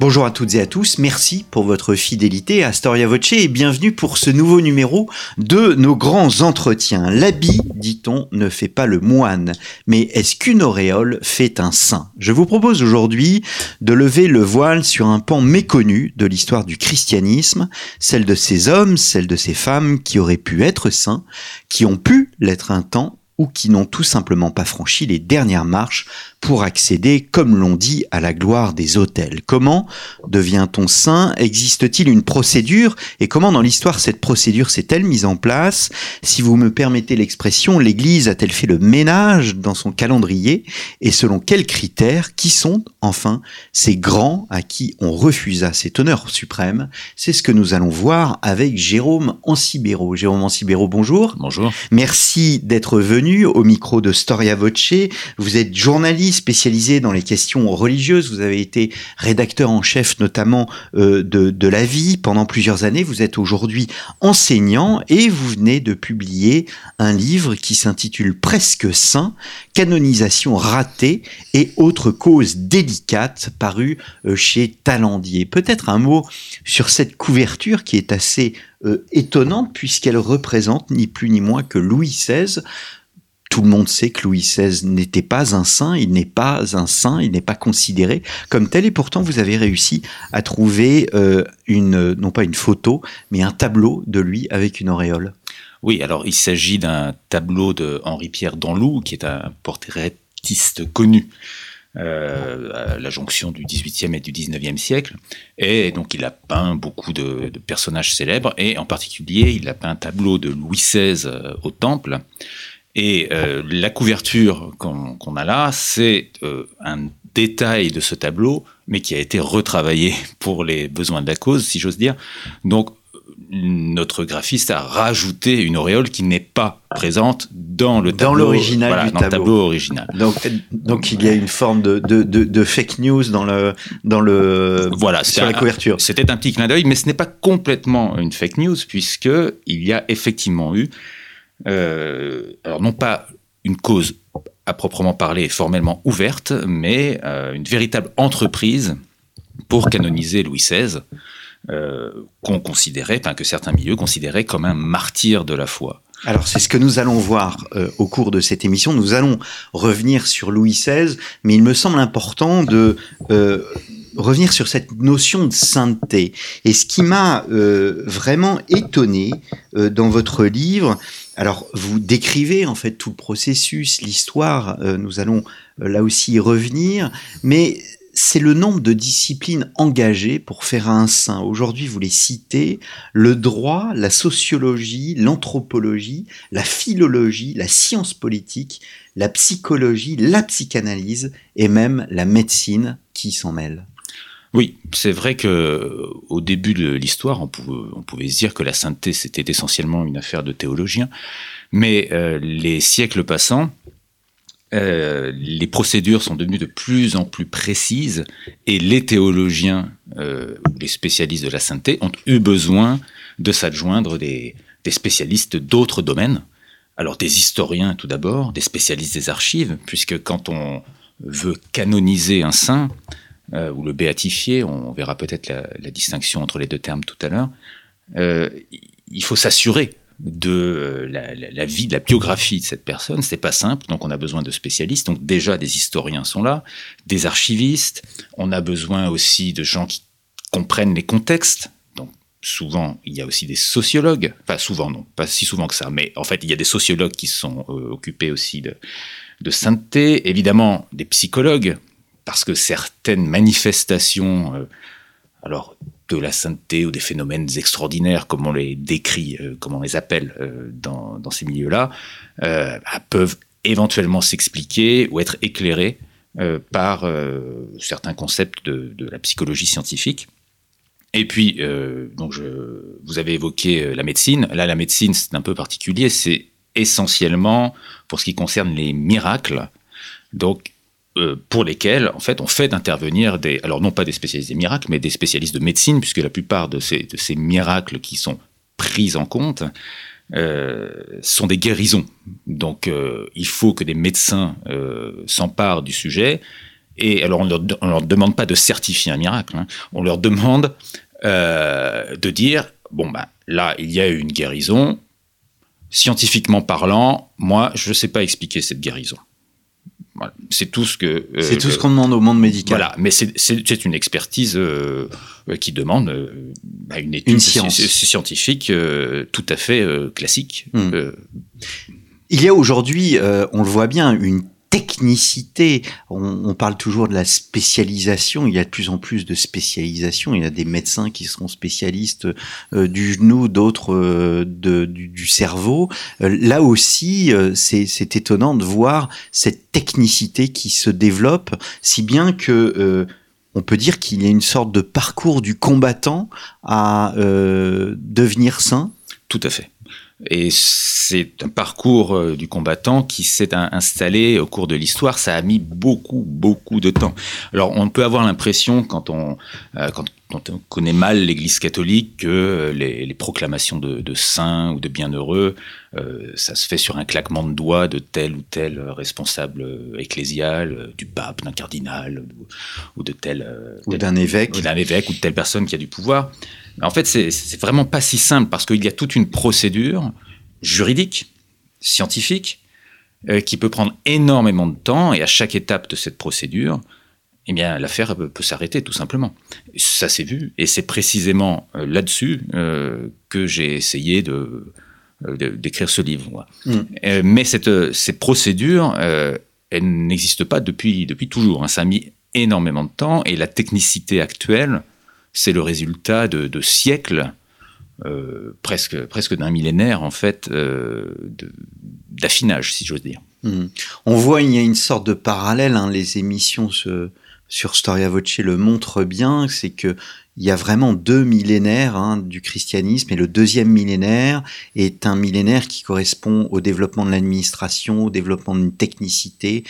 Bonjour à toutes et à tous, merci pour votre fidélité à Storia Voce et bienvenue pour ce nouveau numéro de nos grands entretiens. L'habit, dit-on, ne fait pas le moine, mais est-ce qu'une auréole fait un saint? Je vous propose aujourd'hui de lever le voile sur un pan méconnu de l'histoire du christianisme, celle de ces hommes, celle de ces femmes qui auraient pu être saints, qui ont pu l'être un temps ou qui n'ont tout simplement pas franchi les dernières marches pour accéder, comme l'on dit, à la gloire des autels. Comment devient-on saint? Existe-t-il une procédure? Et comment dans l'histoire cette procédure s'est-elle mise en place? Si vous me permettez l'expression, l'Église a-t-elle fait le ménage dans son calendrier? Et selon quels critères? Qui sont, enfin, ces grands à qui on refusa cet honneur suprême? C'est ce que nous allons voir avec Jérôme Ancibero. Jérôme Ancibero, bonjour. Bonjour. Merci d'être venu au micro de Storia Voce. Vous êtes journaliste spécialisé dans les questions religieuses. Vous avez été rédacteur en chef notamment euh, de, La Vie pendant plusieurs années. Vous êtes aujourd'hui enseignant et vous venez de publier un livre qui s'intitule Presque Saint, canonisation ratée et autres causes délicates, paru euh, chez Talendier. Peut-être un mot sur cette couverture qui est assez euh, étonnante puisqu'elle représente ni plus ni moins que Louis XVI tout le monde sait que Louis XVI n'était pas un saint, il n'est pas un saint, il n'est pas considéré comme tel, et pourtant vous avez réussi à trouver euh, une, non pas une photo, mais un tableau de lui avec une auréole. Oui, alors il s'agit d'un tableau de Henri-Pierre Danlou, qui est un portraitiste connu. Euh, à la jonction du XVIIIe et du XIXe siècle. Et donc il a peint beaucoup de, de, personnages célèbres, et en particulier il a peint un tableau de Louis XVI euh, au Temple, et euh, la couverture qu'on a là, c'est euh, un détail de ce tableau, mais qui a été retravaillé pour les besoins de la cause, si j'ose dire. Donc, notre graphiste a rajouté une auréole qui n'est pas présente dans le tableau, dans l'original voilà, du dans tableau. Le tableau original. Donc, donc il y a une forme de, de, de, de fake news dans le dans le voilà sur la couverture. C'était un petit clin d'œil, mais ce n'est pas complètement une fake news puisque il y a effectivement eu alors non pas une cause à proprement parler formellement ouverte, mais euh, une véritable entreprise pour canoniser Louis XVI, euh, qu'on considérait, enfin que certains milieux considéraient comme un martyr de la foi. Alors c'est ce que nous allons voir euh, au cours de cette émission. Nous allons revenir sur Louis XVI, mais il me semble important de euh, revenir sur cette notion de sainteté. Et ce qui m'a euh, vraiment étonné euh, dans votre livre, alors vous décrivez en fait tout le processus, l'histoire, euh, nous allons là aussi y revenir, mais c'est le nombre de disciplines engagées pour faire un saint. Aujourd'hui, vous les citez, le droit, la sociologie, l'anthropologie, la philologie, la science politique, la psychologie, la psychanalyse et même la médecine qui s'en mêle. Oui, c'est vrai que au début de l'histoire, on pouvait, on pouvait se dire que la sainteté c'était essentiellement une affaire de théologiens, mais euh, les siècles passant, euh, les procédures sont devenues de plus en plus précises et les théologiens, euh, les spécialistes de la sainteté, ont eu besoin de s'adjoindre des, des spécialistes d'autres domaines. Alors des historiens tout d'abord, des spécialistes des archives, puisque quand on veut canoniser un saint euh, ou le béatifier, on verra peut-être la, distinction entre les deux termes tout à l'heure, euh, il faut s'assurer de la, la, vie, de la biographie de cette personne. C'est pas simple, donc on a besoin de spécialistes. Donc déjà des historiens sont là, des archivistes. On a besoin aussi de gens qui comprennent les contextes. Donc souvent il y a aussi des sociologues. Enfin souvent non, pas si souvent que ça, mais en fait il y a des sociologues qui sont euh, occupés aussi de sainteté. Évidemment des psychologues parce que certaines manifestations, euh, alors de la sainteté ou des phénomènes extraordinaires, comme on les décrit, euh, comme on les appelle euh, dans, ces milieux-là, euh, peuvent éventuellement s'expliquer ou être éclairés euh, par certains concepts de, la psychologie scientifique. Et puis, donc vous avez évoqué la médecine. Là, la médecine, c'est un peu particulier. C'est essentiellement pour ce qui concerne les miracles. Donc, pour lesquels, en fait, on fait intervenir des, alors non pas des spécialistes des miracles, mais des spécialistes de médecine, puisque la plupart de ces, miracles qui sont pris en compte euh, sont des guérisons. Donc, euh, il faut que des médecins s'emparent du sujet. Et alors, on ne leur, demande pas de certifier un miracle, hein. on leur demande de dire, bon, ben là, il y a eu une guérison. Scientifiquement parlant, moi, je ne sais pas expliquer cette guérison. C'est tout ce que. Euh, c'est tout ce qu'on demande au monde médical. Voilà, mais c'est une expertise euh, qui demande euh, bah, une étude scientifique tout à fait classique. Hmm. Il y a aujourd'hui, on le voit bien, une technicité. On, parle toujours de la spécialisation. Il y a de plus en plus de spécialisation. Il y a des médecins qui seront spécialistes euh, du genou, d'autres euh, du, cerveau. Euh, là aussi, c'est étonnant de voir cette technicité qui se développe, si bien que on peut dire qu'il y a une sorte de parcours du combattant à devenir sain. Tout à fait. Et c'est un parcours euh, du combattant qui s'est installé au cours de l'histoire. Ça a mis beaucoup, beaucoup de temps. Alors, on peut avoir l'impression, quand on, euh, quand, on connaît mal l'Église catholique, que euh, les, proclamations de, saints ou de bienheureux, ça se fait sur un claquement de doigts de tel ou tel responsable ecclésial, du pape, d'un cardinal, ou de tel... ou d'un évêque. D'un évêque ou de telle personne qui a du pouvoir. En fait, c'est vraiment pas si simple parce qu'il y a toute une procédure juridique, scientifique, euh, qui peut prendre énormément de temps et à chaque étape de cette procédure, eh bien, l'affaire peut, s'arrêter tout simplement. Ça s'est vu et c'est précisément euh, là-dessus euh, que j'ai essayé de d'écrire ce livre. Mm. mais cette, ces procédures, elles n'existent pas depuis, depuis toujours. Hein. Ça a mis énormément de temps et la technicité actuelle c'est le résultat de, siècles, euh, presque, presque d'un millénaire en fait, euh, d'affinage, si j'ose dire. Hmm. On voit il y a une sorte de parallèle. Hein, les émissions sur Storia Voce le montrent bien. C'est que il y a vraiment deux millénaires hein, du christianisme et le deuxième millénaire est un millénaire qui correspond au développement de l'administration, au développement d'une technicité,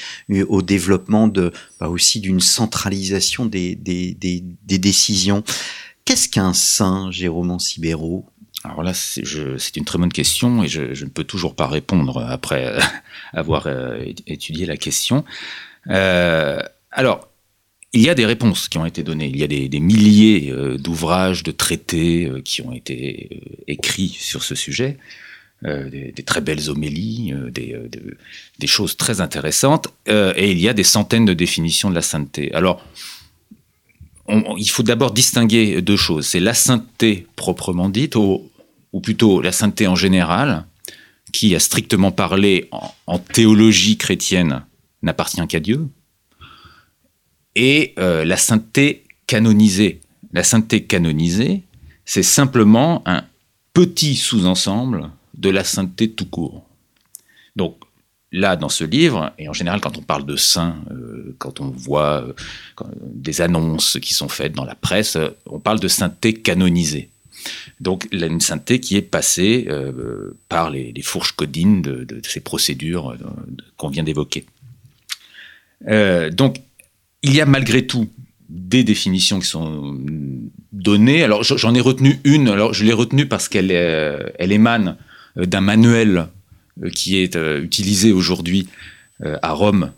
au développement bah aussi d'une centralisation des, décisions. Qu'est-ce qu'un saint, Jérôme Sibéro? Alors là, c'est une très bonne question et je, je, ne peux toujours pas répondre après avoir euh, étudié la question. Euh, alors, il y a des réponses qui ont été données. Il y a des, milliers euh, d'ouvrages, de traités euh, qui ont été euh, écrits sur ce sujet, des, très belles homélies, des, choses très intéressantes. et il y a des centaines de définitions de la sainteté. Alors, il faut d'abord distinguer deux choses. C'est la sainteté proprement dite, ou, plutôt la sainteté en général, qui, a strictement parlé en théologie chrétienne, n'appartient qu'à Dieu et euh, la sainteté canonisée. La sainteté canonisée, c'est simplement un petit sous-ensemble de la sainteté tout court. Donc là, dans ce livre, et en général quand on parle de saints, euh, quand on voit euh, des annonces qui sont faites dans la presse, on parle de sainteté canonisée. Donc une sainteté qui est passée par les, fourches codines de, ces procédures qu'on vient d'évoquer. donc il y a malgré tout des définitions qui sont données. Alors j'en ai retenu une. Alors je l'ai retenue parce qu'elle euh, émane euh, d'un manuel euh, qui est utilisé aujourd'hui à Rome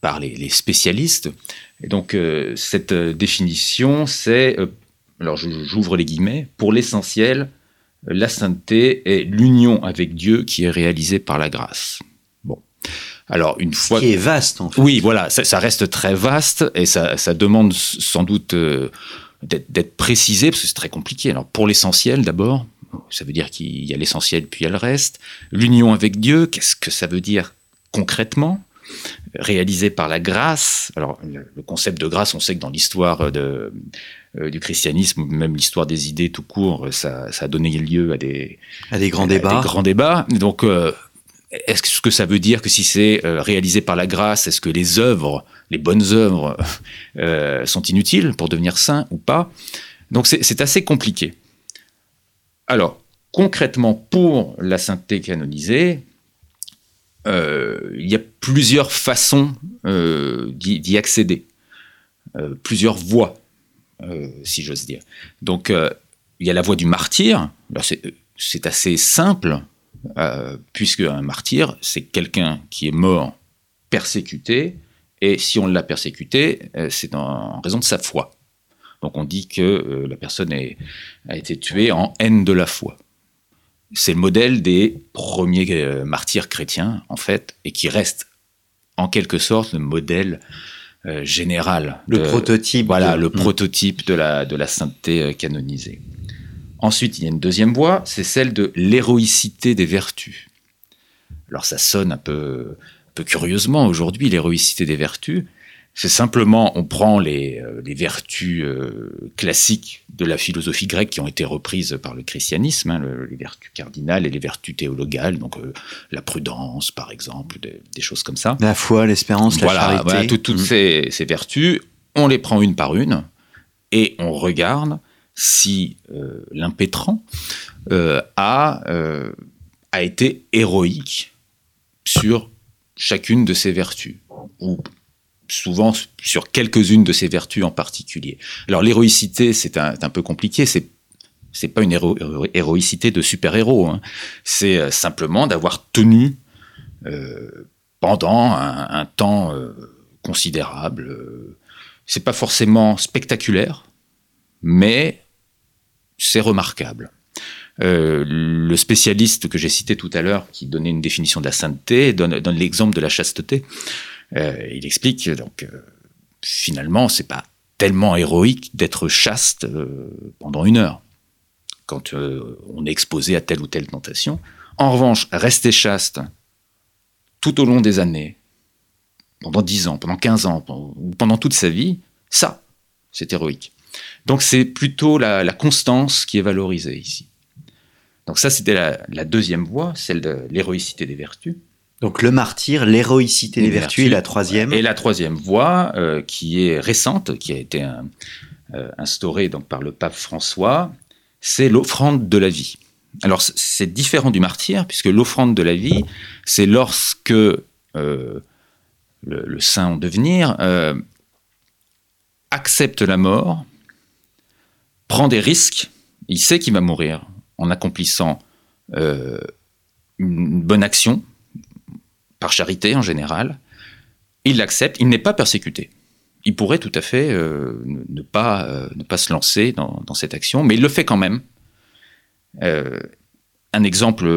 par les, spécialistes. Et donc cette définition, c'est, alors j'ouvre les guillemets, pour l'essentiel, la sainteté est l'union avec Dieu qui est réalisée par la grâce. Alors une fois qui est vaste en fait. Oui, voilà, ça, reste très vaste et ça, demande sans doute euh, d'être précisé parce que c'est très compliqué. Alors pour l'essentiel d'abord, ça veut dire qu'il y a l'essentiel puis il y a le reste. L'union avec Dieu, qu'est-ce que ça veut dire concrètement? Réalisé par la grâce. Alors le concept de grâce, on sait que dans l'histoire de euh, du christianisme, ou même l'histoire des idées tout court, ça, a donné lieu à des, à des grands débats. Des grands débats. Donc, euh, est-ce que ça veut dire que si c'est euh, réalisé par la grâce, est-ce que les œuvres, les bonnes œuvres, euh, sont inutiles pour devenir saint ou pas? Donc c'est assez compliqué. Alors, concrètement, pour la sainteté canonisée, il y a plusieurs façons d'y accéder, plusieurs voies, si j'ose dire. Donc, il y a la voie du martyr. C'est assez simple, puisque un martyr, c'est quelqu'un qui est mort persécuté, et si on l'a persécuté, c'est en raison de sa foi. Donc on dit que euh, la personne a été tuée en haine de la foi. C'est le modèle des premiers euh, martyrs chrétiens, en fait, et qui reste en quelque sorte le modèle euh, général. Le prototype. Voilà, le mm. prototype de la, de la sainteté canonisée. Ensuite, il y a une deuxième voie, c'est celle de l'héroïcité des vertus. Alors ça sonne un peu, un peu curieusement aujourd'hui, l'héroïcité des vertus, c'est simplement, on prend les, euh, vertus euh, classiques de la philosophie grecque qui ont été reprises par le christianisme, hein, les vertus cardinales et les vertus théologales, donc euh, la prudence par exemple, des, choses comme ça. La foi, l'espérance, la charité. Voilà, toutes mm. ces, ces, vertus, on les prend une par une et on regarde si l'impétrant a, a été héroïque sur chacune de ces vertus ou souvent sur quelques-unes de ses vertus en particulier. Alors l'héroïcité, c'est un, peu compliqué, c'est c'est pas une héroïcité de super-héros, hein. c'est euh, simplement d'avoir tenu euh, pendant un, temps euh, considérable. C'est pas forcément spectaculaire, mais c'est remarquable. le spécialiste que j'ai cité tout à l'heure, qui donnait une définition de la sainteté, donne l'exemple de la chasteté. Euh, il explique donc euh, finalement c'est pas tellement héroïque d'être chaste euh, pendant une heure quand on est exposé à telle ou telle tentation. En revanche, rester chaste tout au long des années, pendant 10 ans, pendant 15 ans, ou pendant toute sa vie, ça, c'est héroïque. Donc c'est plutôt la, constance qui est valorisée ici. Donc ça, c'était la, deuxième voie, celle de l'héroïcité des vertus. Donc le martyr, l'héroïcité des vertus, et la troisième. Et la troisième voie, euh, qui est récente, qui a été euh, instaurée donc par le pape François, c'est l'offrande de la vie. Alors c'est différent du martyr, puisque l'offrande de la vie, c'est lorsque euh, le, saint en devenir accepte la mort, prend des risques, il sait qu'il va mourir en accomplissant une bonne action, par charité en général, il l'accepte, il n'est pas persécuté. Il pourrait tout à fait euh, ne, pas, euh, ne pas se lancer dans, cette action, mais il le fait quand même. Euh, un exemple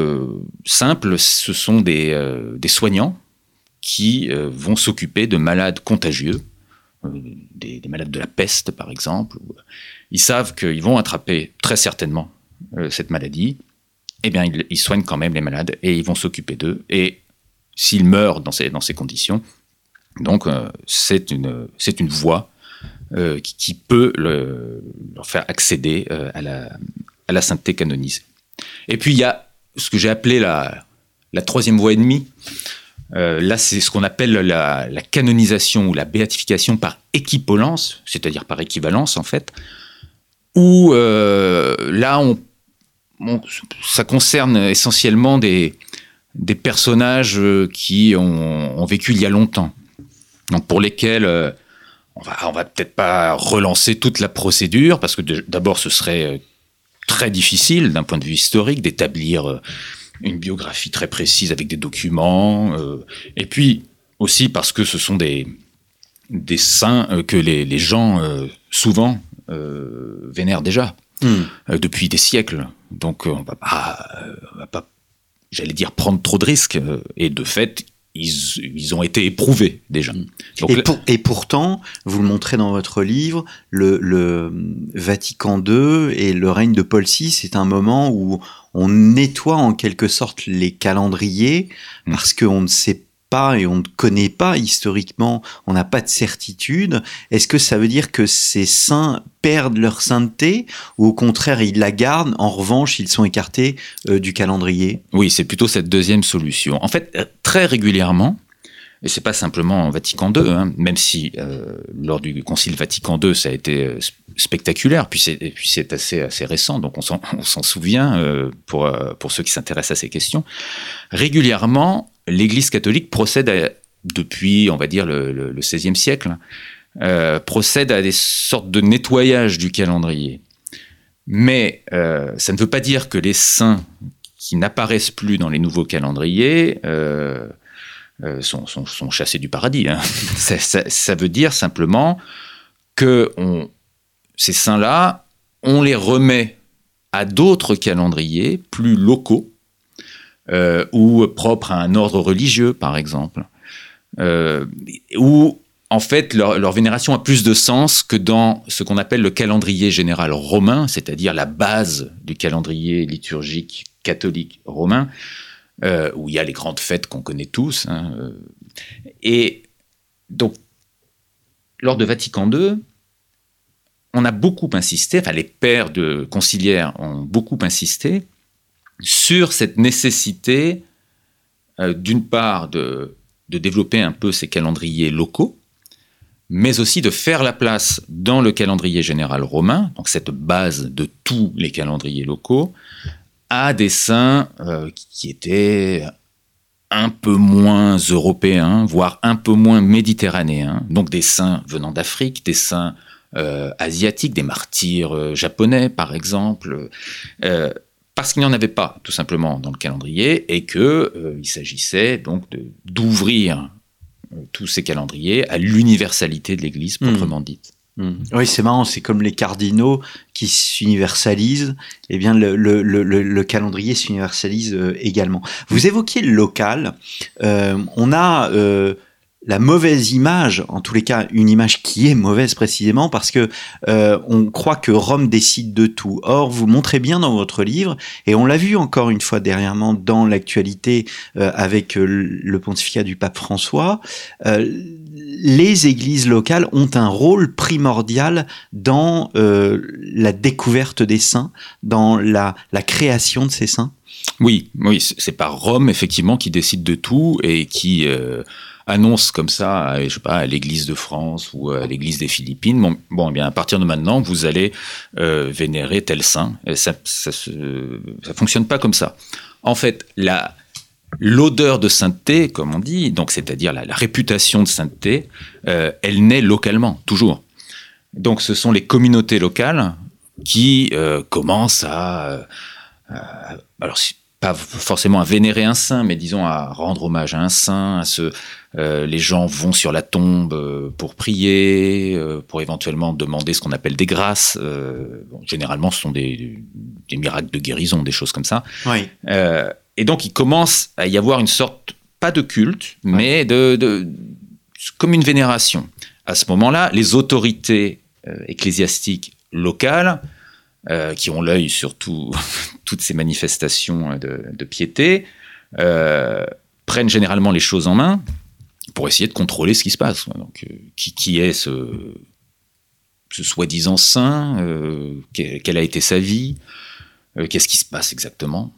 simple, ce sont des, des soignants qui vont s'occuper de malades contagieux, des, malades de la peste par exemple. Ils savent qu'ils vont attraper très certainement cette maladie. Eh bien, ils, soignent quand même les malades et ils vont s'occuper d'eux. Et s'il meurt dans ces, dans ces conditions. Donc, euh, c'est une, une voie euh, qui, peut le, leur faire accéder euh, à, la, à la sainteté canonisée. Et puis, il y a ce que j'ai appelé la, la troisième voie ennemie. là, c'est ce qu'on appelle la, la, canonisation ou la béatification par équipolence, c'est-à-dire par équivalence, en fait, où là, on, ça concerne essentiellement des, personnages euh, qui ont, vécu il y a longtemps, donc pour lesquels euh, on va, va peut-être pas relancer toute la procédure, parce que d'abord ce serait euh, très difficile d'un point de vue historique d'établir une biographie très précise avec des documents, et puis aussi parce que ce sont des, des saints que les, gens souvent vénèrent déjà. Hmm. depuis des siècles. Donc on va on va pas j'allais dire, prendre trop de risques. Euh, et de fait, ils, ont été éprouvés déjà. et, pourtant, vous le montrez dans votre livre, le, Vatican II et le règne de Paul VI, c'est un moment où on nettoie en quelque sorte les calendriers mm. parce qu'on ne sait et on ne connaît pas historiquement, on n'a pas de certitude. Est-ce que ça veut dire que ces saints perdent leur sainteté ou au contraire ils la gardent, en revanche ils sont écartés euh, du calendrier? Oui, c'est plutôt cette deuxième solution. En fait, euh, très régulièrement, et c'est pas simplement Vatican II, hein, même si euh, lors du Concile Vatican II ça a été spectaculaire, puis c'est, assez, récent, donc on s'en, souvient pour ceux qui s'intéressent à ces questions. Régulièrement, l'Église catholique procède depuis, on va dire, le, XVIe siècle, euh, procède à des sortes de nettoyage du calendrier. Mais euh, ça ne veut pas dire que les saints qui n'apparaissent plus dans les nouveaux calendriers euh, sont, chassés du paradis. Hein. ça, veut dire simplement que ces saints-là, on les remet à d'autres calendriers plus locaux ou propres à un ordre religieux, par exemple. Euh, où en fait leur, vénération a plus de sens que dans ce qu'on appelle le calendrier général romain, c'est-à-dire la base du calendrier liturgique catholique romain, euh, où il y a les grandes fêtes qu'on connaît tous. Hein, euh. et donc, lors de Vatican II, on a beaucoup insisté, enfin les pères de conciliaires ont beaucoup insisté sur cette nécessité, d'une part, de développer un peu ces calendriers locaux, mais aussi de faire la place dans le calendrier général romain, donc cette base de tous les calendriers locaux, à des saints euh, qui étaient un peu moins européens, voire un peu moins méditerranéens, donc des saints venant d'Afrique, des saints euh, asiatiques, des martyrs euh, japonais par exemple, parce qu'il n'y en avait pas tout simplement dans le calendrier et que euh, il s'agissait donc d'ouvrir euh, tous ces calendriers à l'universalité de l'Église hmm. proprement dite. Hmm. Oui, c'est marrant, c'est comme les cardinaux qui s'universalisent, eh bien le, le, le, calendrier s'universalise euh, également. Vous évoquiez le local, on a la mauvaise image, en tous les cas une image qui est mauvaise précisément parce que euh, on croit que Rome décide de tout. Or, vous montrez bien dans votre livre, et on l'a vu encore une fois dernièrement dans l'actualité euh, avec euh, le pontificat du pape François, les églises locales ont un rôle primordial dans la découverte des saints, dans la, la création de ces saints. Oui, oui, c'est pas Rome effectivement qui décide de tout et qui annonce comme ça, à, l'Église de France ou à l'Église des Philippines. Bon, eh bien à partir de maintenant, vous allez euh, vénérer tel saint. ça, ça, fonctionne pas comme ça. En fait, la L'odeur de sainteté, comme on dit, donc c'est-à-dire la, réputation de sainteté, euh, elle naît localement, toujours. Donc ce sont les communautés locales qui euh, commencent à, à alors pas forcément à vénérer un saint, mais disons à rendre hommage à un saint, à ce, euh, les gens vont sur la tombe euh, pour prier, euh, pour éventuellement demander ce qu'on appelle des grâces. généralement, ce sont des, miracles de guérison, des choses comme ça. et donc, il commence à y avoir une sorte, pas de culte, mais de, comme une vénération. À ce moment-là, les autorités ecclésiastiques locales, qui ont l'œil sur toutes ces manifestations de, piété, prennent généralement les choses en main pour essayer de contrôler ce qui se passe. Donc, euh, qui, est ce, soi-disant saint euh, Quelle a été sa vie euh, Qu'est-ce qui se passe exactement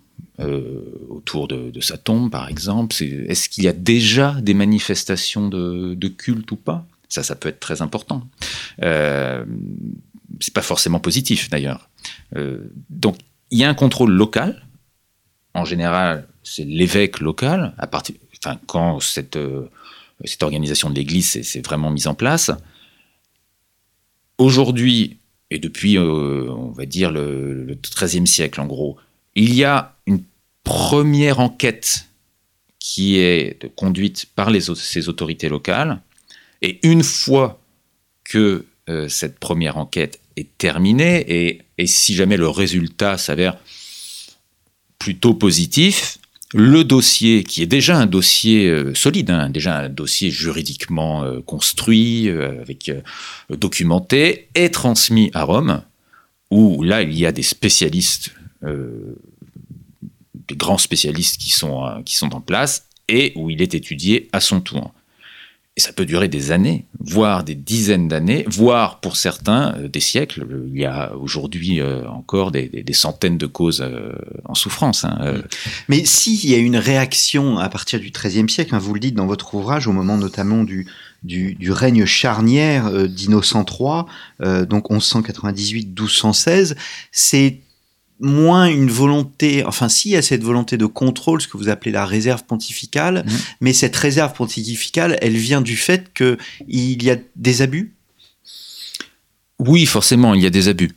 autour de, sa tombe, par exemple Est-ce qu'il y a déjà des manifestations de, de, culte ou pas? Ça, ça peut être très important. c'est pas forcément positif, d'ailleurs. donc, il y a un contrôle local. En général, c'est l'évêque local, à partir, enfin, quand cette cette organisation de l'Église s'est vraiment mise en place. Aujourd'hui, et depuis, euh, on va dire, le XIIIe siècle en gros, il y a une première enquête qui est conduite par les, ces autorités locales. Et une fois que euh, cette première enquête est terminée, et, et si jamais le résultat s'avère plutôt positif, le dossier, qui est déjà un dossier euh, solide, hein, déjà un dossier juridiquement euh, construit, euh, documenté, est transmis à Rome, où là il y a des spécialistes, des grands spécialistes qui sont en place, et où il est étudié à son tour. Et ça peut durer des années, voire des dizaines d'années, voire pour certains euh, des siècles. Il y a aujourd'hui euh, encore des, centaines de causes euh, en souffrance. Hein, Mais s'il y a une réaction à partir du XIIIe siècle, hein, vous le dites dans votre ouvrage, au moment notamment du, du, règne charnière d'Innocent III, donc 1198-1216, c'est moins une volonté, enfin si, il y a cette volonté de contrôle, ce que vous appelez la réserve pontificale, Mhm. mais cette réserve pontificale, elle vient du fait qu'il y a des abus? Oui, forcément, il y a des abus.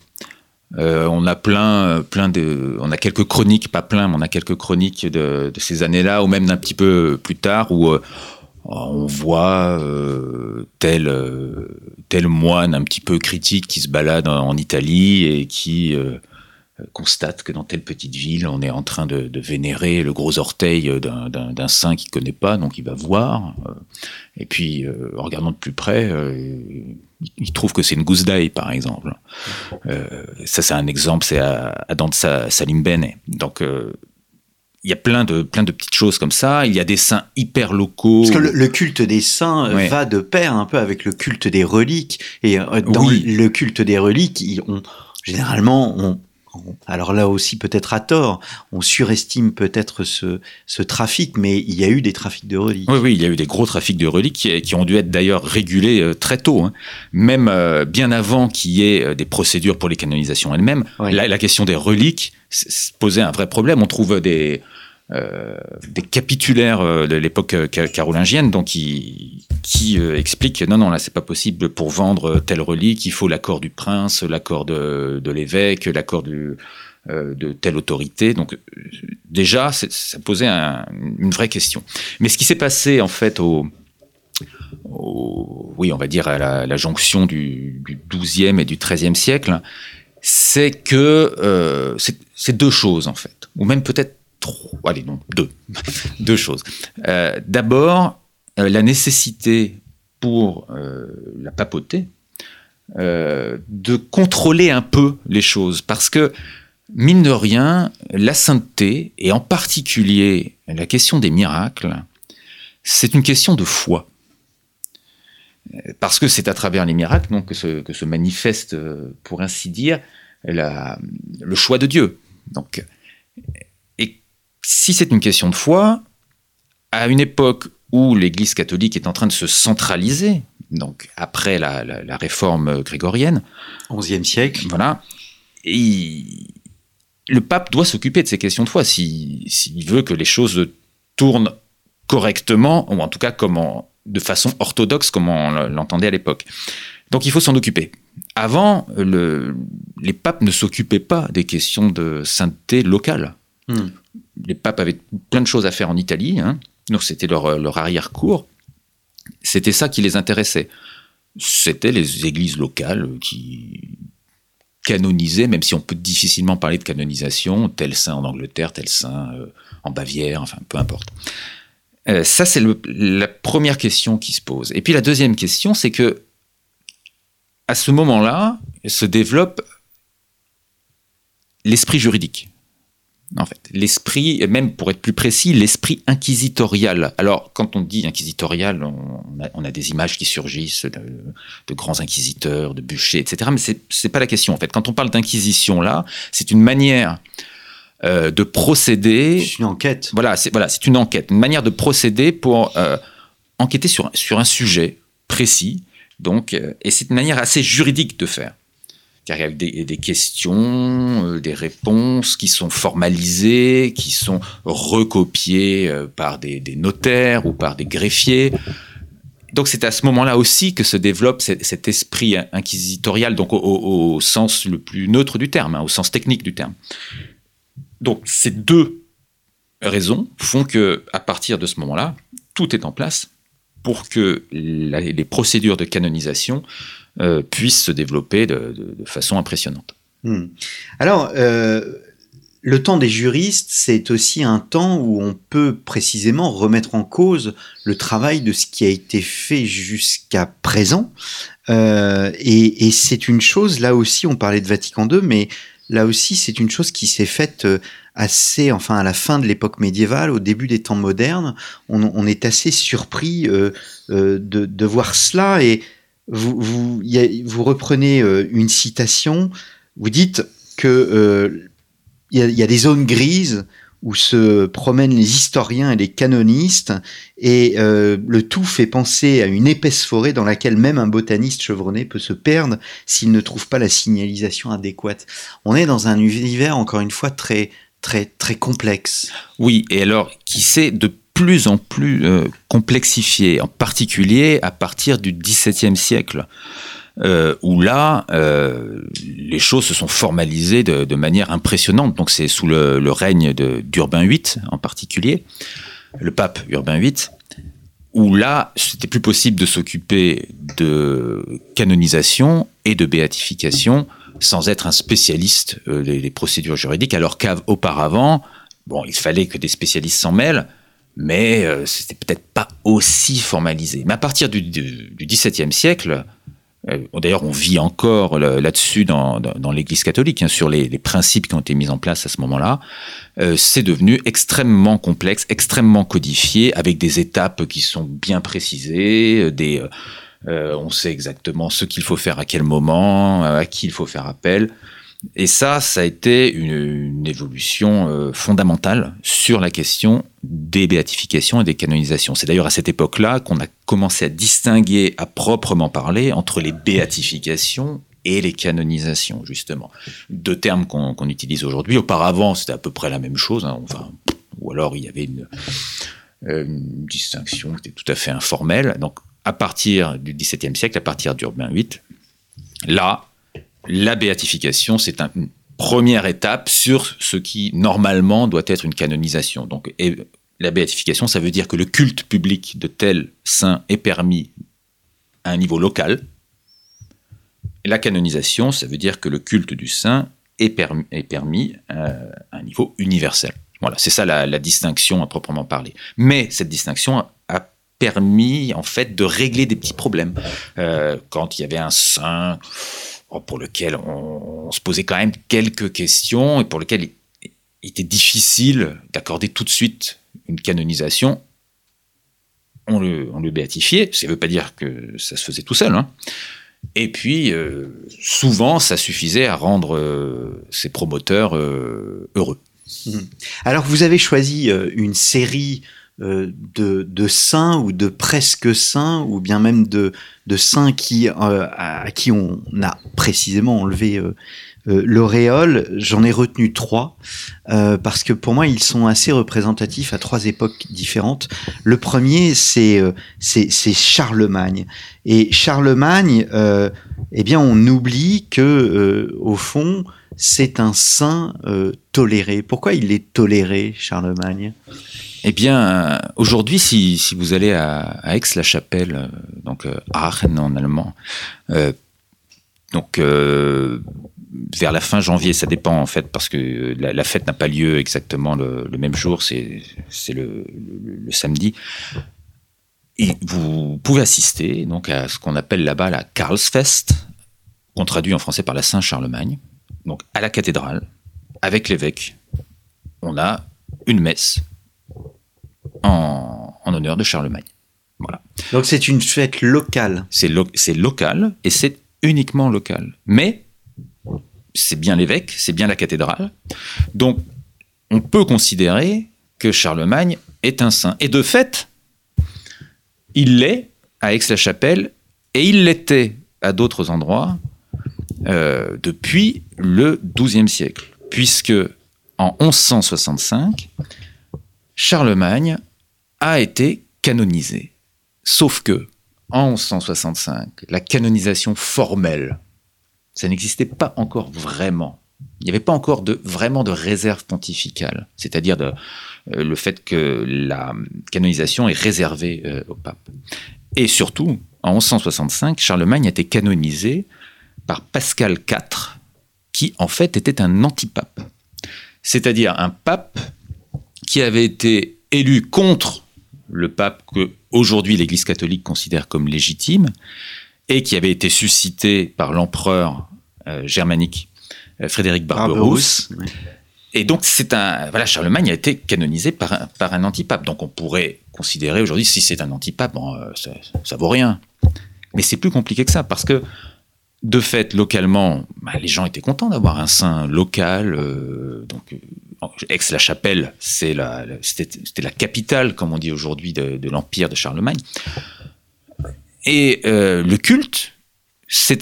Euh, on a plein, plein de, on a quelques chroniques, pas plein, mais on a quelques chroniques de, de ces années-là, ou même d'un petit peu plus tard, où euh, on voit euh, tel, tel moine un petit peu critique qui se balade en, en Italie et qui constate que dans telle petite ville, on est en train de, de vénérer le gros orteil d'un- saint qu'il connaît pas, donc il va voir. euh, et puis, euh, en regardant de plus près, euh, il- trouve que c'est une gousse d'ail, par exemple. Euh, ça, c'est un exemple, c'est à, à Danza Salimbene. Donc, euh, il y a plein de, plein de petites choses comme ça. Il y a des saints hyper locaux. Parce que le, le culte des saints Ouais. va de pair un peu avec le culte des reliques. Et dans Oui. le culte des reliques, on, généralement, on- alors là aussi peut-être à tort, on surestime peut-être ce, ce trafic, mais il y a eu des trafics de reliques. Oui, oui, il y a eu des gros trafics de reliques qui, qui ont dû être d'ailleurs régulés euh, très tôt, hein. même euh, bien avant qu'il y ait euh, des procédures pour les canonisations elles-mêmes. Oui. La, la question des reliques posait un vrai problème. On trouve des, euh, des capitulaires euh, de l'époque euh, ca- carolingienne donc qui, qui euh, non, non, là, c'est pas possible pour vendre telle relique, il faut l'accord du prince, l'accord de, l'évêque, l'accord de telle autorité. Donc déjà, ça posait un- une vraie question. Mais ce qui s'est passé en fait au, oui, on va dire à la, jonction du, du 12e et du 13e siècle, c'est que c'est deux choses en fait, ou même peut-être Allez, non, deux, choses. Euh, D'abord, euh, la nécessité pour euh, la papauté de contrôler un peu les choses, parce que mine de rien, la sainteté, et en particulier la question des miracles, c'est une question de foi. Parce que c'est à travers les miracles donc, que, se, manifeste, pour ainsi dire, le choix de Dieu. Donc, si c'est une question de foi, à une époque où l'Église catholique est en train de se centraliser, donc après la, la- la réforme grégorienne, 11e siècle. voilà. Et il- le pape doit s'occuper de ces questions de foi s'il s'il veut que les choses tournent correctement, ou en tout cas de façon orthodoxe, comme on l'entendait à l'époque. Donc il faut s'en occuper. Avant, le- les papes ne s'occupaient pas des questions de sainteté locale. Hmm. Les papes avaient plein de choses à faire en Italie, hein. donc c'était leur, leur arrière-cour. C'était ça qui les intéressait. C'était les églises locales qui canonisaient, même si on peut difficilement parler de canonisation, tel saint en Angleterre, tel saint euh, en Bavière, enfin peu importe. Euh, ça, c'est la première question qui se pose. Et puis la deuxième question, c'est que à ce moment-là se développe l'esprit juridique. En fait, l'esprit, même pour être plus précis, l'esprit inquisitorial. Alors, quand on dit inquisitorial, on a, on a des images qui surgissent de, de grands inquisiteurs, de bûchers, etc. Mais c'est c'est pas la question. En fait, quand on parle d'inquisition là, c'est une manière euh, de procéder C'est une enquête. voilà, c'est voilà, c'est une enquête, une manière de procéder pour euh, enquêter sur, sur un sujet précis. Donc, euh, et c'est une manière assez juridique de faire. Car il y a des, questions, euh, des réponses qui sont formalisées, qui sont recopiées euh, par des, notaires ou par des greffiers. Donc c'est à ce moment-là aussi que se développe cet, esprit inquisitorial, donc au, sens le plus neutre du terme, hein, au sens technique du terme. Donc ces deux raisons font que à partir de ce moment-là, tout est en place pour que les procédures de canonisation euh, puissent se développer de, façon impressionnante. Hmm. Alors, euh, le temps des juristes, c'est aussi un temps où on peut précisément remettre en cause le travail de ce qui a été fait jusqu'à présent. Euh, et c'est une chose, là aussi, on parlait de Vatican II, mais là aussi, c'est une chose qui s'est faite euh, assez, enfin, à la fin de l'époque médiévale, au début des temps modernes. On, est assez surpris de, de voir cela. Et vous, vous, reprenez euh, une citation, vous dites que euh, il y, a- des zones grises où se promènent les historiens et les canonistes, et euh, le tout fait penser à une épaisse forêt dans laquelle même un botaniste chevronné peut se perdre s'il ne trouve pas la signalisation adéquate. On est dans un univers, encore une fois, très très très complexe. Oui, et alors qui s'est de plus en plus euh, complexifié, en particulier à partir du XVIIe siècle. Euh, où là, euh, les choses se sont formalisées de, manière impressionnante. Donc c'est sous le, règne d'Urbain VIII en particulier, le pape Urbain VIII, où là, c'était plus possible de s'occuper de canonisation et de béatification sans être un spécialiste euh, des, procédures juridiques, alors qu'auparavant, bon, il fallait que des spécialistes s'en mêlent, mais c'était peut-être pas aussi formalisé. Mais à partir du, XVIIe siècle, euh, d'ailleurs, on vit encore là-dessus dans, l'Église catholique, hein, sur les, principes qui ont été mis en place à ce moment-là. Euh, c'est devenu extrêmement complexe, extrêmement codifié, avec des étapes qui sont bien précisées, euh, on sait exactement ce qu'il faut faire à quel moment, à qui il faut faire appel. Et ça, ça a été une, évolution euh, fondamentale sur la question des béatifications et des canonisations. C'est d'ailleurs à cette époque-là qu'on a commencé à distinguer à proprement parler entre les béatifications et les canonisations, justement. Deux termes qu'on utilise aujourd'hui. Auparavant, c'était à peu près la même chose. Hein. ou alors il y avait une, euh, une, distinction qui était tout à fait informelle. Donc, à partir du XVIIe siècle, à partir d'Urbain VIII, là, la béatification, c'est une première étape sur ce qui normalement doit être une canonisation. Donc, la béatification, ça veut dire que le culte public de tel saint est permis à un niveau local. la canonisation, ça veut dire que le culte du saint est permis, euh, à un niveau universel. Voilà, c'est ça la, distinction à proprement parler. Mais cette distinction a permis en fait de régler des petits problèmes. Euh, quand il y avait un saint pour lequel on, se posait quand même quelques questions et pour lequel il, était difficile d'accorder tout de suite une canonisation. On le, béatifiait, ça ne veut pas dire que ça se faisait tout seul. Hein. Et puis, euh, souvent, ça suffisait à rendre euh, ses promoteurs euh, heureux. Mmh. Alors, vous avez choisi une série de, de, saints ou de presque saints ou bien même de, de saints qui, euh, à, qui on a précisément enlevé euh, l'auréole. J'en ai retenu trois parce que pour moi ils sont assez représentatifs à trois époques différentes. Le premier c'est c'est Charlemagne et Charlemagne, eh bien on oublie que au fond c'est un saint toléré. Pourquoi il est toléré, Charlemagne? Eh bien, aujourd'hui, si, vous allez à, Aix-la-Chapelle, euh, donc euh, Aachen en allemand, euh, donc vers la fin janvier, ça dépend en fait, parce que la, fête n'a pas lieu exactement le, même jour, c'est le, samedi. Et vous pouvez assister donc à ce qu'on appelle là-bas la Karlsfest, qu'on traduit en français par la Saint-Charlemagne, donc à la cathédrale, avec l'évêque. On a une messe en, honneur de Charlemagne. Voilà. Donc c'est une fête locale. C'est local et c'est uniquement local. Mais c'est bien l'évêque, c'est bien la cathédrale. Donc on peut considérer que Charlemagne est un saint. Et de fait, il l'est à Aix-la-Chapelle et il l'était à d'autres endroits euh, depuis le XIIe siècle, puisque en 1165, Charlemagne a été canonisé. Sauf que, en 1165, la canonisation formelle, ça n'existait pas encore vraiment. Il n'y avait pas encore de, vraiment de réserve pontificale, c'est-à-dire euh, le fait que la canonisation est réservée euh, au pape. Et surtout, en 1165, Charlemagne a été canonisé par Pascal IV, qui en fait était un antipape. C'est-à-dire un pape qui avait été élu contre le pape que aujourd'hui l'Église catholique considère comme légitime et qui avait été suscité par l'empereur euh, germanique euh, Frédéric Barberousse. Et donc c'est un voilà Charlemagne a été canonisé par un, par un antipape. Donc on pourrait considérer aujourd'hui si c'est un antipape, bon, euh, ça, ça, vaut rien. Mais c'est plus compliqué que ça parce que de fait localement, bah, les gens étaient contents d'avoir un saint local, donc Aix-la-Chapelle, c'est la, c'était la capitale, comme on dit aujourd'hui, de, l'empire de Charlemagne. Et euh, le culte s'est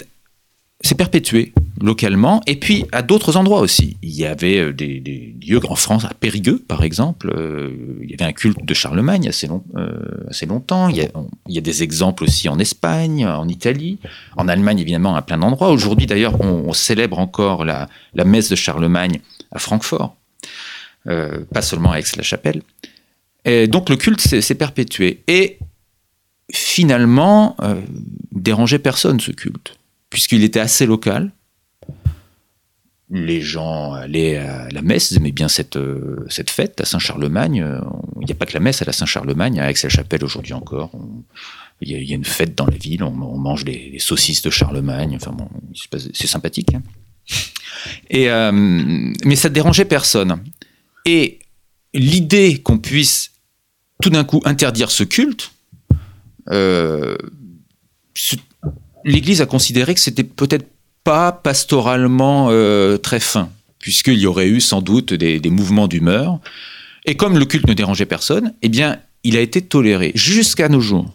perpétué localement et puis à d'autres endroits aussi. Il y avait euh, des, des, lieux en France, à Périgueux par exemple, euh, il y avait un culte de Charlemagne assez, long, assez longtemps. Il y, a, il y, a, des exemples aussi en Espagne, en Italie, en Allemagne évidemment à plein d'endroits. Aujourd'hui d'ailleurs on, on, célèbre encore la, la, messe de Charlemagne à Francfort, euh, pas seulement à Aix-la-Chapelle. Donc le culte s'est perpétué et finalement euh, dérangeait personne ce culte puisqu'il était assez local les gens allaient à la messe, ils aimaient bien cette, euh, fête à Saint-Charlemagne. Il n'y a pas que la messe à la Saint-Charlemagne, à Aix-la-Chapelle aujourd'hui encore. Il y, a une fête dans la ville, on, mange les, les, saucisses de Charlemagne, enfin bon, c'est sympathique. Hein. Euh, mais ça dérangeait personne. Et l'idée qu'on puisse tout d'un coup interdire ce culte, euh, l'Église a considéré que c'était peut-être pas pastoralement euh, très fin, puisqu'il y aurait eu sans doute des, mouvements d'humeur. Et comme le culte ne dérangeait personne, eh bien, il a été toléré jusqu'à nos jours.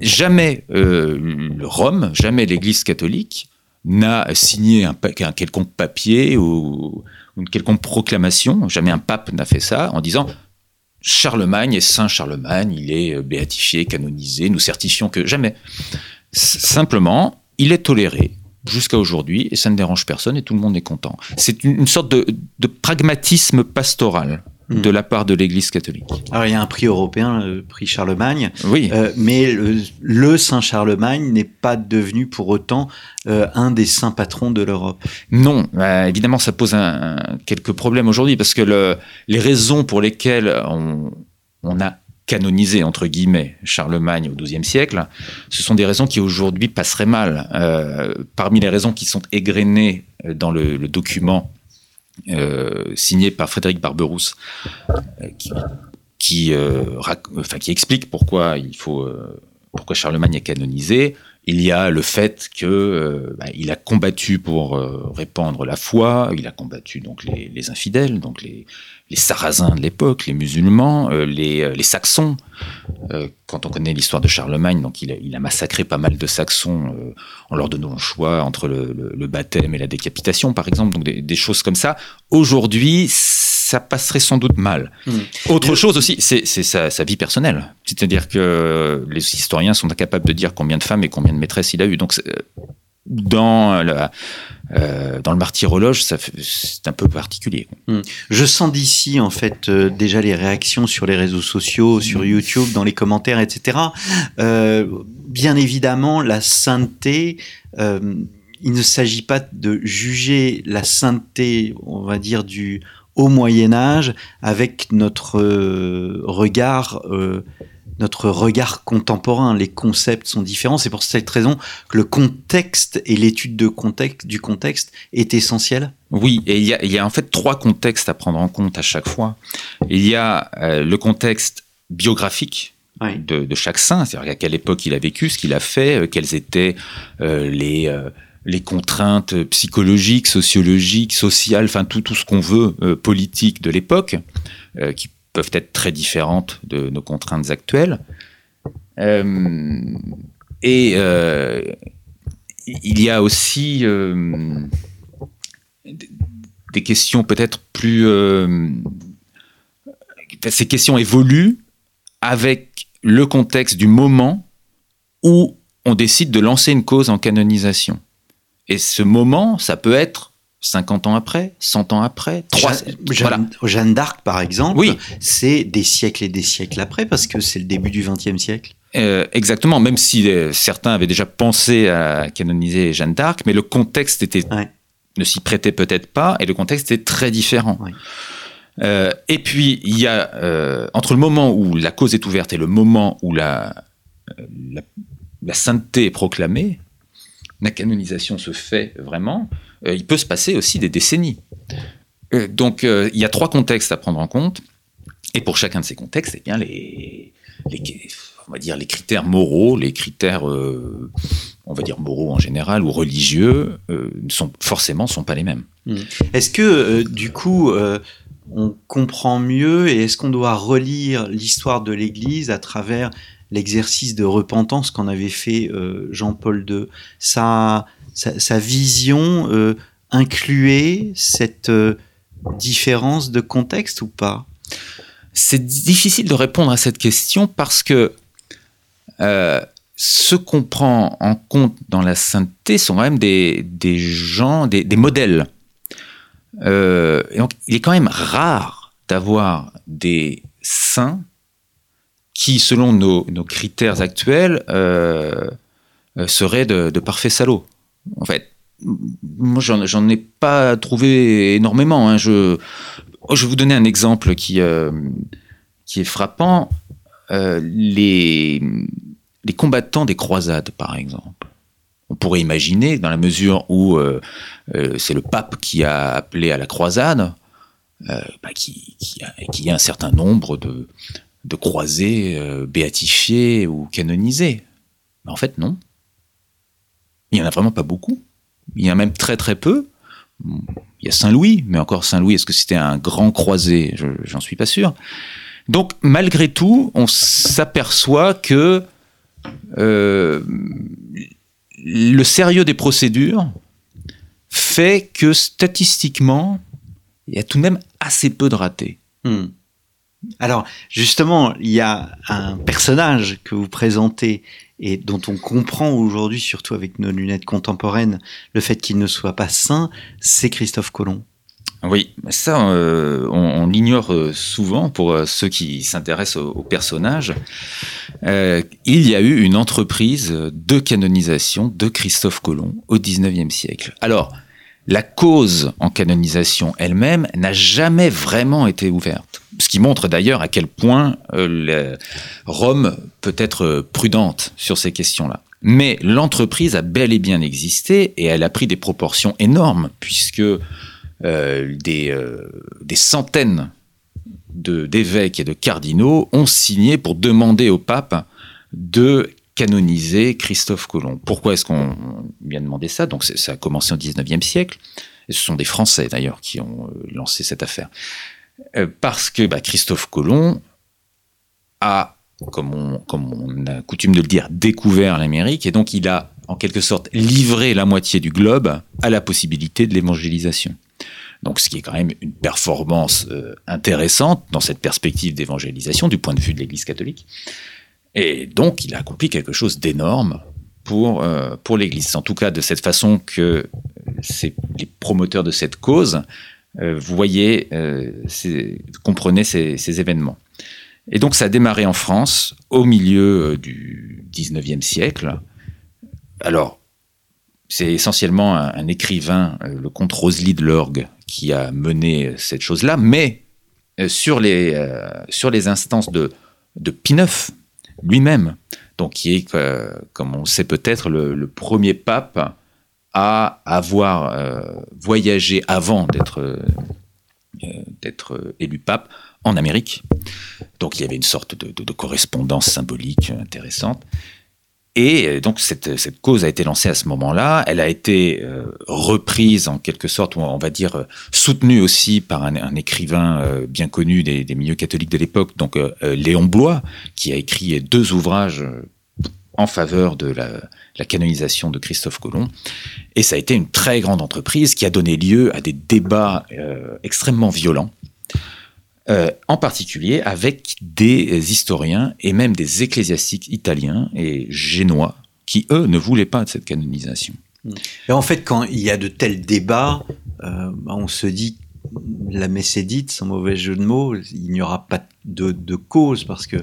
Jamais euh, Rome, jamais l'Église catholique n'a signé un, un, quelconque papier ou une quelconque proclamation, jamais un pape n'a fait ça en disant Charlemagne est Saint Charlemagne, il est béatifié, canonisé, nous certifions que jamais. Simplement, il est toléré jusqu'à aujourd'hui et ça ne dérange personne et tout le monde est content. C'est une, une, sorte de, de, pragmatisme pastoral mmh. de la part de l'Église catholique. Alors il y a un prix européen, le prix Charlemagne, oui. Euh, mais le, le, Saint Charlemagne n'est pas devenu pour autant euh, un des saints patrons de l'Europe. Non, euh, évidemment ça pose un, un, quelques problèmes aujourd'hui parce que le, les raisons pour lesquelles on, on a canonisé entre guillemets Charlemagne au XIIe siècle, ce sont des raisons qui aujourd'hui passeraient mal. Euh, parmi les raisons qui sont égrenées dans le, le document signé par Frédéric Barberousse, euh, qui, qui, explique pourquoi Charlemagne est canonisé. Il y a le fait que euh, bah, a combattu pour euh, répandre la foi, il a combattu donc les, les infidèles, donc les, sarrasins de l'époque, les musulmans, euh, les, saxons. quand on connaît l'histoire de Charlemagne, donc il a, massacré pas mal de saxons en leur donnant le choix entre le, baptême et la décapitation, par exemple, donc des, des choses comme ça. Aujourd'hui, ça passerait sans doute mal. Mmh. Autre Et chose aussi, c'est sa, sa, vie personnelle. C'est-à-dire que les historiens sont incapables de dire combien de femmes et combien de maîtresses il a eu. Donc, dans, la, euh, dans le martyrologe, c'est un peu particulier. Mmh. Je sens d'ici, en fait, euh, déjà les réactions sur les réseaux sociaux, sur mmh. YouTube, dans les commentaires, etc. Euh, bien évidemment, la sainteté euh, il ne s'agit pas de juger la sainteté, on va dire, du au Moyen Âge avec notre euh, regard euh, notre regard contemporain. Les concepts sont différents. C'est pour cette raison que le contexte et l'étude de contexte, du contexte est essentiel. Oui, et il y, a, il y, a, en fait trois contextes à prendre en compte à chaque fois. Il y a euh, le contexte biographique, oui. de, de, chaque saint, c'est-à-dire à quelle époque il a vécu, ce qu'il a fait, euh, quelles étaient euh, les, euh, les contraintes psychologiques, sociologiques, sociales, enfin tout, tout ce qu'on veut, euh, politique de l'époque, euh, qui peuvent être très différentes de nos contraintes actuelles. Euh, et il y a aussi des questions peut-être plus... ces questions évoluent avec le contexte du moment où on décide de lancer une cause en canonisation. Et ce moment, ça peut être 50 ans après, 100 ans après, 3 Jeanne, voilà. Jeanne d'Arc, par exemple, oui. c'est des siècles et des siècles après, parce que c'est le début du XXe siècle. Euh, exactement, même si euh, certains avaient déjà pensé à canoniser Jeanne d'Arc, mais le contexte était, ouais. ne s'y prêtait peut-être pas, et le contexte était très différent. Ouais. Euh, et puis, il y a, entre le moment où la cause est ouverte et le moment où la, la, la sainteté est proclamée, la canonisation se fait vraiment, euh, il peut se passer aussi des décennies. Euh, donc euh, il y a trois contextes à prendre en compte, et pour chacun de ces contextes, eh bien les, on va dire les critères moraux, les critères on va dire moraux en général ou religieux, sont forcément sont pas les mêmes. Hmm. Est-ce que du coup on comprend mieux et est-ce qu'on doit relire l'histoire de l'Église à travers l'exercice de repentance qu'en avait fait Jean-Paul II sa, vision incluait cette différence de contexte ou pas? C'est difficile de répondre à cette question parce que euh, ce qu'on prend en compte dans la sainteté sont quand même des, gens, des, modèles. Euh, donc, il est quand même rare d'avoir des saints qui, selon nos, critères actuels, euh, seraient de, de parfaits salauds. En fait, moi, j'en ai pas trouvé énormément. Hein. Je, je vais vous donner un exemple qui, euh, qui est frappant. Euh, les, les combattants des croisades, par exemple. On pourrait imaginer, dans la mesure où euh, c'est le pape qui a appelé à la croisade, bah, qui, qui, y a un certain nombre de, de croisés béatifiés ou canonisés. En fait, non. Il n'y en a vraiment pas beaucoup. Il y en a même très très peu. Il y a Saint-Louis, mais encore Saint-Louis, est-ce que c'était un grand croisé? J'en suis pas sûr. Donc, malgré tout, on s'aperçoit que euh, le sérieux des procédures fait que statistiquement, il y a tout de même assez peu de ratés. Hmm. Alors, justement, il y a un personnage que vous présentez et dont on comprend aujourd'hui, surtout avec nos lunettes contemporaines, le fait qu'il ne soit pas saint, c'est Christophe Colomb. Oui, ça, euh, on, l'ignore euh, souvent pour euh, ceux qui s'intéressent au, personnage. il y a eu une entreprise de canonisation de Christophe Colomb au XIXe siècle. Alors, la cause en canonisation elle-même n'a jamais vraiment été ouverte. Ce qui montre d'ailleurs à quel point euh, Rome peut être prudente sur ces questions-là. Mais l'entreprise a bel et bien existé et elle a pris des proportions énormes puisque euh, euh, des, centaines d'évêques et de cardinaux ont signé pour demander au pape de canoniser Christophe Colomb. Pourquoi est-ce qu'on vient demander ça? Donc ça a commencé au 19e siècle. Ce sont des Français d'ailleurs qui ont euh, lancé cette affaire. Euh, parce que bah, Christophe Colomb a, comme on, comme on a coutume de le dire, découvert l'Amérique. Et donc il a en quelque sorte livré la moitié du globe à la possibilité de l'évangélisation. Donc, ce qui est quand même une performance euh, intéressante dans cette perspective d'évangélisation du point de vue de l'Église catholique. Et donc, il a accompli quelque chose d'énorme pour, euh, pour l'Église. En tout cas, de cette façon que les promoteurs de cette cause euh, euh, comprenaient ces, événements. Et donc, ça a démarré en France au milieu du 19e siècle. Alors, c'est essentiellement un, écrivain, le comte Rosely de Lorgue, qui a mené cette chose-là, mais sur, les, sur les instances de, de Pie IX, lui-même, donc qui est, euh, comme on sait peut-être, le, premier pape à avoir euh, voyagé avant d'être euh, d'être élu pape en Amérique. Donc il y avait une sorte de correspondance symbolique intéressante. Et euh, donc cette, cette, cause a été lancée à ce moment-là. Elle a été euh, reprise en quelque sorte, ou on va dire euh, soutenue aussi par un, écrivain bien connu des, milieux catholiques de l'époque, donc Léon Blois, qui a écrit deux ouvrages en faveur de la, canonisation de Christophe Colomb. Et ça a été une très grande entreprise qui a donné lieu à des débats extrêmement violents euh, en particulier avec des historiens et même des ecclésiastiques italiens et génois qui, eux, ne voulaient pas de cette canonisation. Et en fait, quand il y a de tels débats, euh, on se dit la messe est dite, sans mauvais jeu de mots, il n'y aura pas de, cause parce que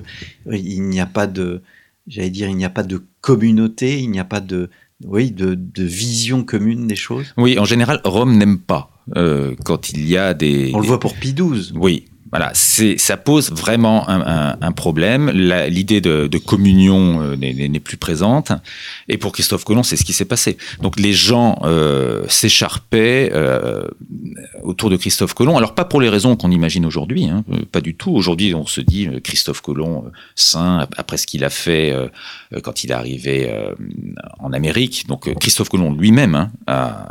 il n'y a pas de, j'allais dire, il n'y a pas de communauté, il n'y a pas de, oui, de, vision commune des choses. Oui, en général, Rome n'aime pas euh, quand il y a des. On le voit pour Pie XII. Oui, Voilà, ça pose vraiment un, problème. L'idée de, communion euh, n'est plus présente. Et pour Christophe Colomb, c'est ce qui s'est passé. Donc les gens euh, s'écharpaient euh, autour de Christophe Colomb. Alors pas pour les raisons qu'on imagine aujourd'hui, hein, pas du tout. Aujourd'hui, on se dit Christophe Colomb saint après ce qu'il a fait quand il est arrivé en Amérique. Donc Christophe Colomb lui-même hein, a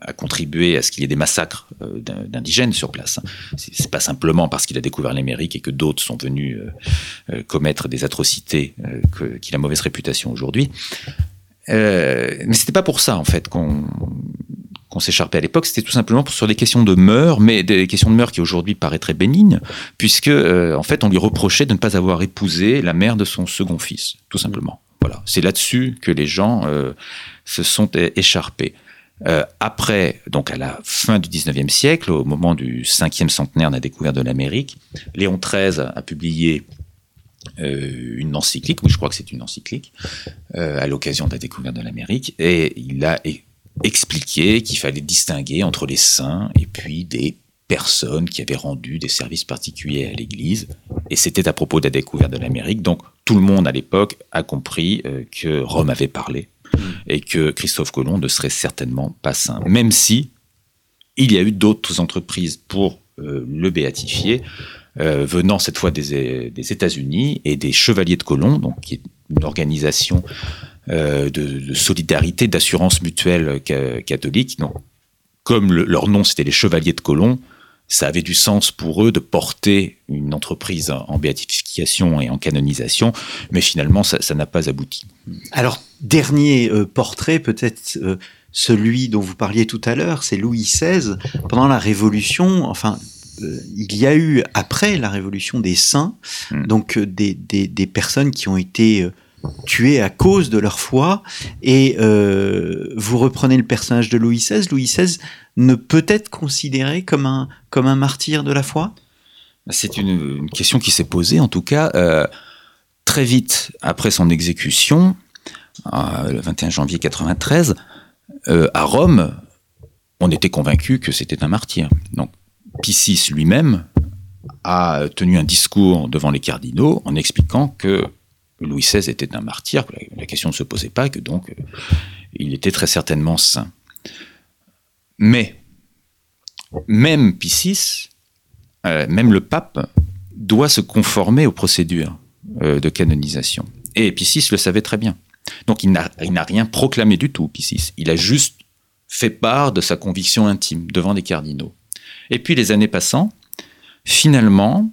a contribué à ce qu'il y ait des massacres euh, d'indigènes sur place. C'est pas simplement parce qu'il a découvert l'Amérique et que d'autres sont venus euh, euh, commettre des atrocités qu'il a mauvaise réputation aujourd'hui. mais c'était pas pour ça en fait qu'on qu'on s'écharpait à l'époque, c'était tout simplement sur des questions de mœurs, mais des questions de mœurs qui aujourd'hui paraîtraient bénignes, puisque en fait on lui reprochait de ne pas avoir épousé la mère de son second fils, tout simplement. Voilà, c'est là-dessus que les gens se sont écharpés. Euh, après, donc à la fin du 19e siècle, au moment du cinquième centenaire de la découverte de l'Amérique, Léon XIII a publié euh, une encyclique, oui je crois que c'est une encyclique, euh, à l'occasion de la découverte de l'Amérique, et il a expliqué qu'il fallait distinguer entre les saints et puis des personnes qui avaient rendu des services particuliers à l'Église, et c'était à propos de la découverte de l'Amérique, donc tout le monde à l'époque a compris que Rome avait parlé et que Christophe Colomb ne serait certainement pas saint, même si il y a eu d'autres entreprises pour euh, le béatifier, euh, venant cette fois des, États-Unis et des Chevaliers de Colomb, donc qui est une organisation euh, de, solidarité, d'assurance mutuelle catholique. Donc, comme leur nom c'était les Chevaliers de Colomb, ça avait du sens pour eux de porter une entreprise en béatification et en canonisation, mais finalement, ça n'a pas abouti. Alors, dernier euh, portrait, peut-être euh, celui dont vous parliez tout à l'heure, c'est Louis XVI. Pendant la Révolution, enfin, euh, il y a eu, après la Révolution, des saints, hmm. donc des, des, des, personnes qui ont été tuées à cause de leur foi. Et vous reprenez le personnage de Louis XVI. Louis XVI ne peut être considéré comme un, comme un martyr de la foi? C'est une, question qui s'est posée, en tout cas, euh, très vite après son exécution, le 21 janvier 93, euh, à Rome, on était convaincu que c'était un martyr. Donc, Piscis lui-même a tenu un discours devant les cardinaux en expliquant que Louis XVI était un martyr, la question ne se posait pas, que donc il était très certainement saint. Mais, même Piscis, euh, même le pape, doit se conformer aux procédures euh, de canonisation. Et Piscis le savait très bien. Donc il n'a rien proclamé du tout, Piscis. Il a juste fait part de sa conviction intime devant les cardinaux. Et puis les années passant, finalement,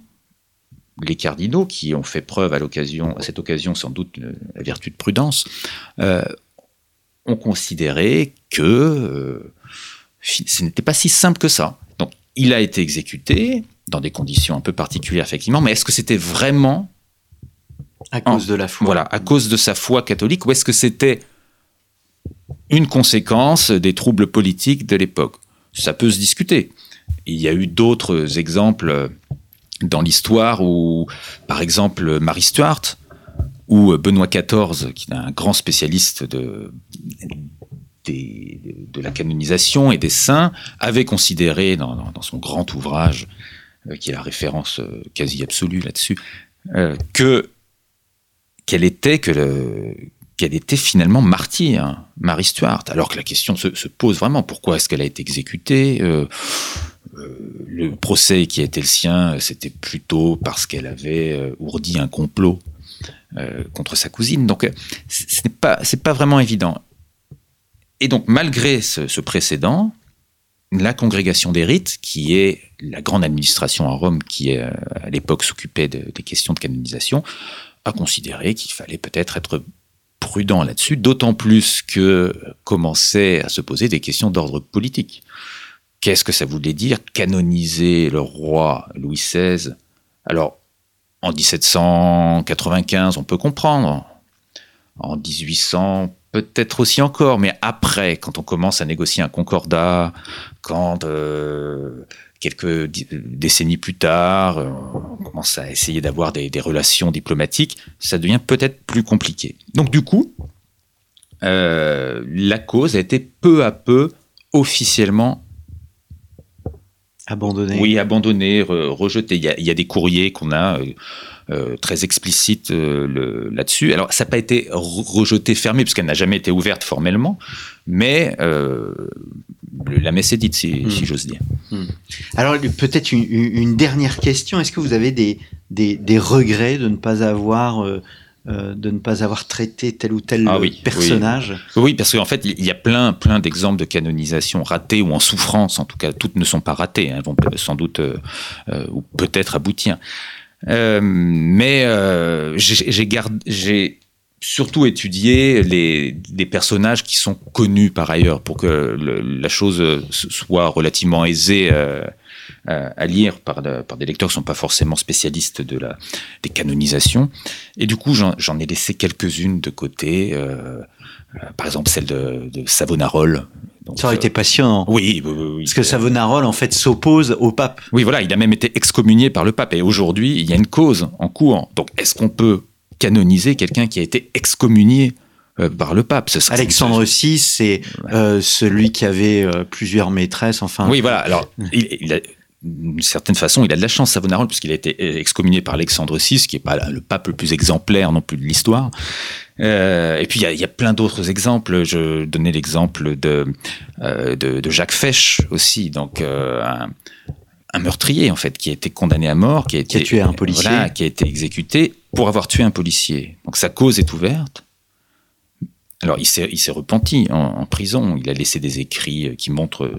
les cardinaux, qui ont fait preuve à, cette occasion sans doute la vertu de prudence, euh, ont considéré que ce n'était pas si simple que ça. Donc, il a été exécuté dans des conditions un peu particulières, effectivement, mais est-ce que c'était vraiment à cause de la foi Voilà, à cause de sa foi catholique, ou est-ce que c'était une conséquence des troubles politiques de l'époque? Ça peut se discuter. Il y a eu d'autres exemples dans l'histoire où, par exemple, Marie Stuart ou Benoît XIV, qui est un grand spécialiste de, de la canonisation et des saints, avait considéré dans, son grand ouvrage, euh, qui est la référence euh, quasi absolue là-dessus, euh, que qu'elle était finalement martyre, Marie Stuart. Alors que la question se, pose vraiment pourquoi est-ce qu'elle a été exécutée Le procès qui a été le sien, c'était plutôt parce qu'elle avait ourdi un complot contre sa cousine. Donc, ce n'est pas, vraiment évident. Et donc, malgré ce, précédent, la congrégation des rites, qui est la grande administration à Rome qui, euh, à l'époque, s'occupait des questions de canonisation, a considéré qu'il fallait peut-être être prudent là-dessus, d'autant plus que commençaient à se poser des questions d'ordre politique. Qu'est-ce que ça voulait dire canoniser le roi Louis XVI Alors, en 1795, on peut comprendre. En 1800, peut-être aussi encore, mais après, quand on commence à négocier un concordat, quand euh, quelques décennies plus tard, euh, on commence à essayer d'avoir des, relations diplomatiques, ça devient peut-être plus compliqué. Donc du coup, euh, la cause a été peu à peu officiellement Abandonné. Oui, abandonné, rejeté. Il y, a, des courriers qu'on a euh, très explicites là-dessus. Alors, ça n'a pas été rejeté, fermé, puisqu'elle n'a jamais été ouverte formellement, mais la messe est dite, si, hmm. j'ose dire. Hmm. Alors, peut-être une, dernière question. Est-ce que vous avez des, des, regrets de ne pas avoir euh, de ne pas avoir traité tel ou tel ah personnage? Oui. parce qu'en fait, il y a plein, plein d'exemples de canonisation ratées ou en souffrance. En tout cas, toutes ne sont pas ratées. Elles hein, vont sans doute euh, euh, ou peut-être aboutir. Mais j'ai surtout étudié les, personnages qui sont connus par ailleurs pour que la chose soit relativement aisée à, lire par, des lecteurs qui ne sont pas forcément spécialistes de la, des canonisations. Et du coup, j'en ai laissé quelques-unes de côté. Euh, euh, par exemple, celle de, de Savonarole. Ça aurait été passionnant. Oui, oui, oui, Parce que Savonarole, en fait, s'oppose au pape. Oui, voilà, il a même été excommunié par le pape. Et aujourd'hui, il y a une cause en cours. Donc, est-ce qu'on peut canoniser quelqu'un qui a été excommunié euh, par le pape? Ce Alexandre VI, c'est celui qui avait plusieurs maîtresses. Enfin. Oui, voilà. Alors, il, il a, d'une certaine façon, il a de la chance, Savonarola, puisqu'il a été excommunié par Alexandre VI, qui n'est pas le pape le plus exemplaire non plus de l'histoire. Euh, et puis, il y, a, plein d'autres exemples. Je donnais l'exemple de, euh, de, Jacques Fesch aussi, donc euh, un, meurtrier, en fait, qui a été condamné à mort, qui a, été, tué un policier. qui a été exécuté pour avoir tué un policier. Donc, sa cause est ouverte. Alors, il s'est repenti en, en, prison. Il a laissé des écrits qui montrent,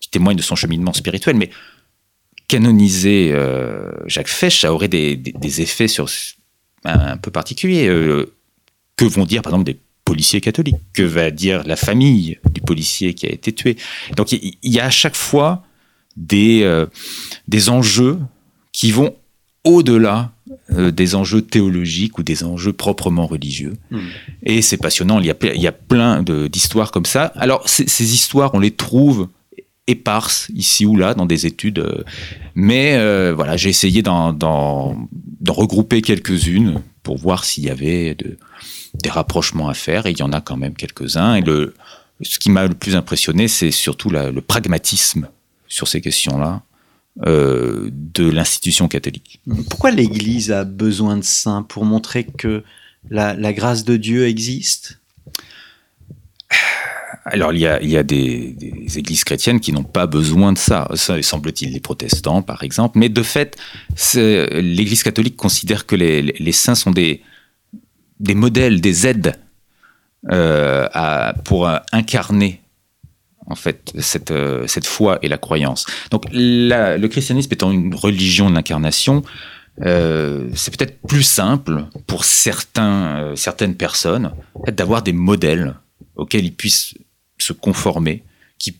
qui témoignent de son cheminement spirituel, mais canoniser euh, Jacques Fesch, ça aurait des, effets sur, un, peu particuliers. Euh, que vont dire, par exemple, des policiers catholiques? Que va dire la famille du policier qui a été tué? Donc, il y, a à chaque fois des, euh, des enjeux qui vont au-delà des enjeux théologiques ou des enjeux proprement religieux. Hmm. Et c'est passionnant, il y a, il y a plein d'histoires comme ça. Alors, ces histoires, on les trouve éparses ici ou là dans des études. Euh, mais euh, voilà, j'ai essayé d'en regrouper quelques-unes pour voir s'il y avait de, des rapprochements à faire. Et il y en a quand même quelques-uns. Et le, ce qui m'a le plus impressionné, c'est surtout le pragmatisme sur ces questions-là. Euh, de l'institution catholique. Pourquoi l'Église a besoin de saints pour montrer que la grâce de Dieu existe? Alors il y a, des, églises chrétiennes qui n'ont pas besoin de ça, ça semble-t-il les protestants par exemple, mais de fait l'Église catholique considère que les, saints sont des, modèles, des aides euh, pour incarner en fait cette, foi et la croyance. Donc le christianisme étant une religion de l'incarnation, euh, c'est peut-être plus simple pour certains, euh, certaines personnes d'avoir des modèles auxquels ils puissent se conformer, qui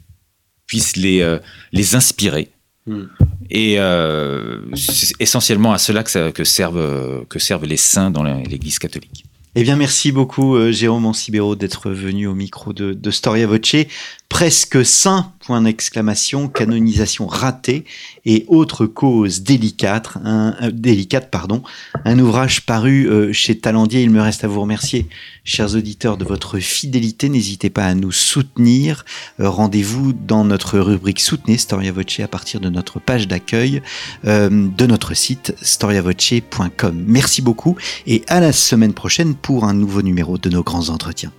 puissent les, euh, les inspirer. Hmm. Et euh, c'est essentiellement à cela que, que, servent, que servent les saints dans l'Église catholique. Eh bien, merci beaucoup, euh, Jérôme Ancibero, d'être venu au micro de, de, Storia Voce. Presque saint, point d'exclamation, canonisation ratée et autres causes délicates, un, euh, pardon. Un ouvrage paru euh, chez Talendier. Il me reste à vous remercier, chers auditeurs, de votre fidélité. N'hésitez pas à nous soutenir. Rendez-vous dans notre rubrique Soutenez Storia Voce à partir de notre page d'accueil de notre site storiavoce.com. Merci beaucoup et à la semaine prochaine pour un nouveau numéro de nos grands entretiens.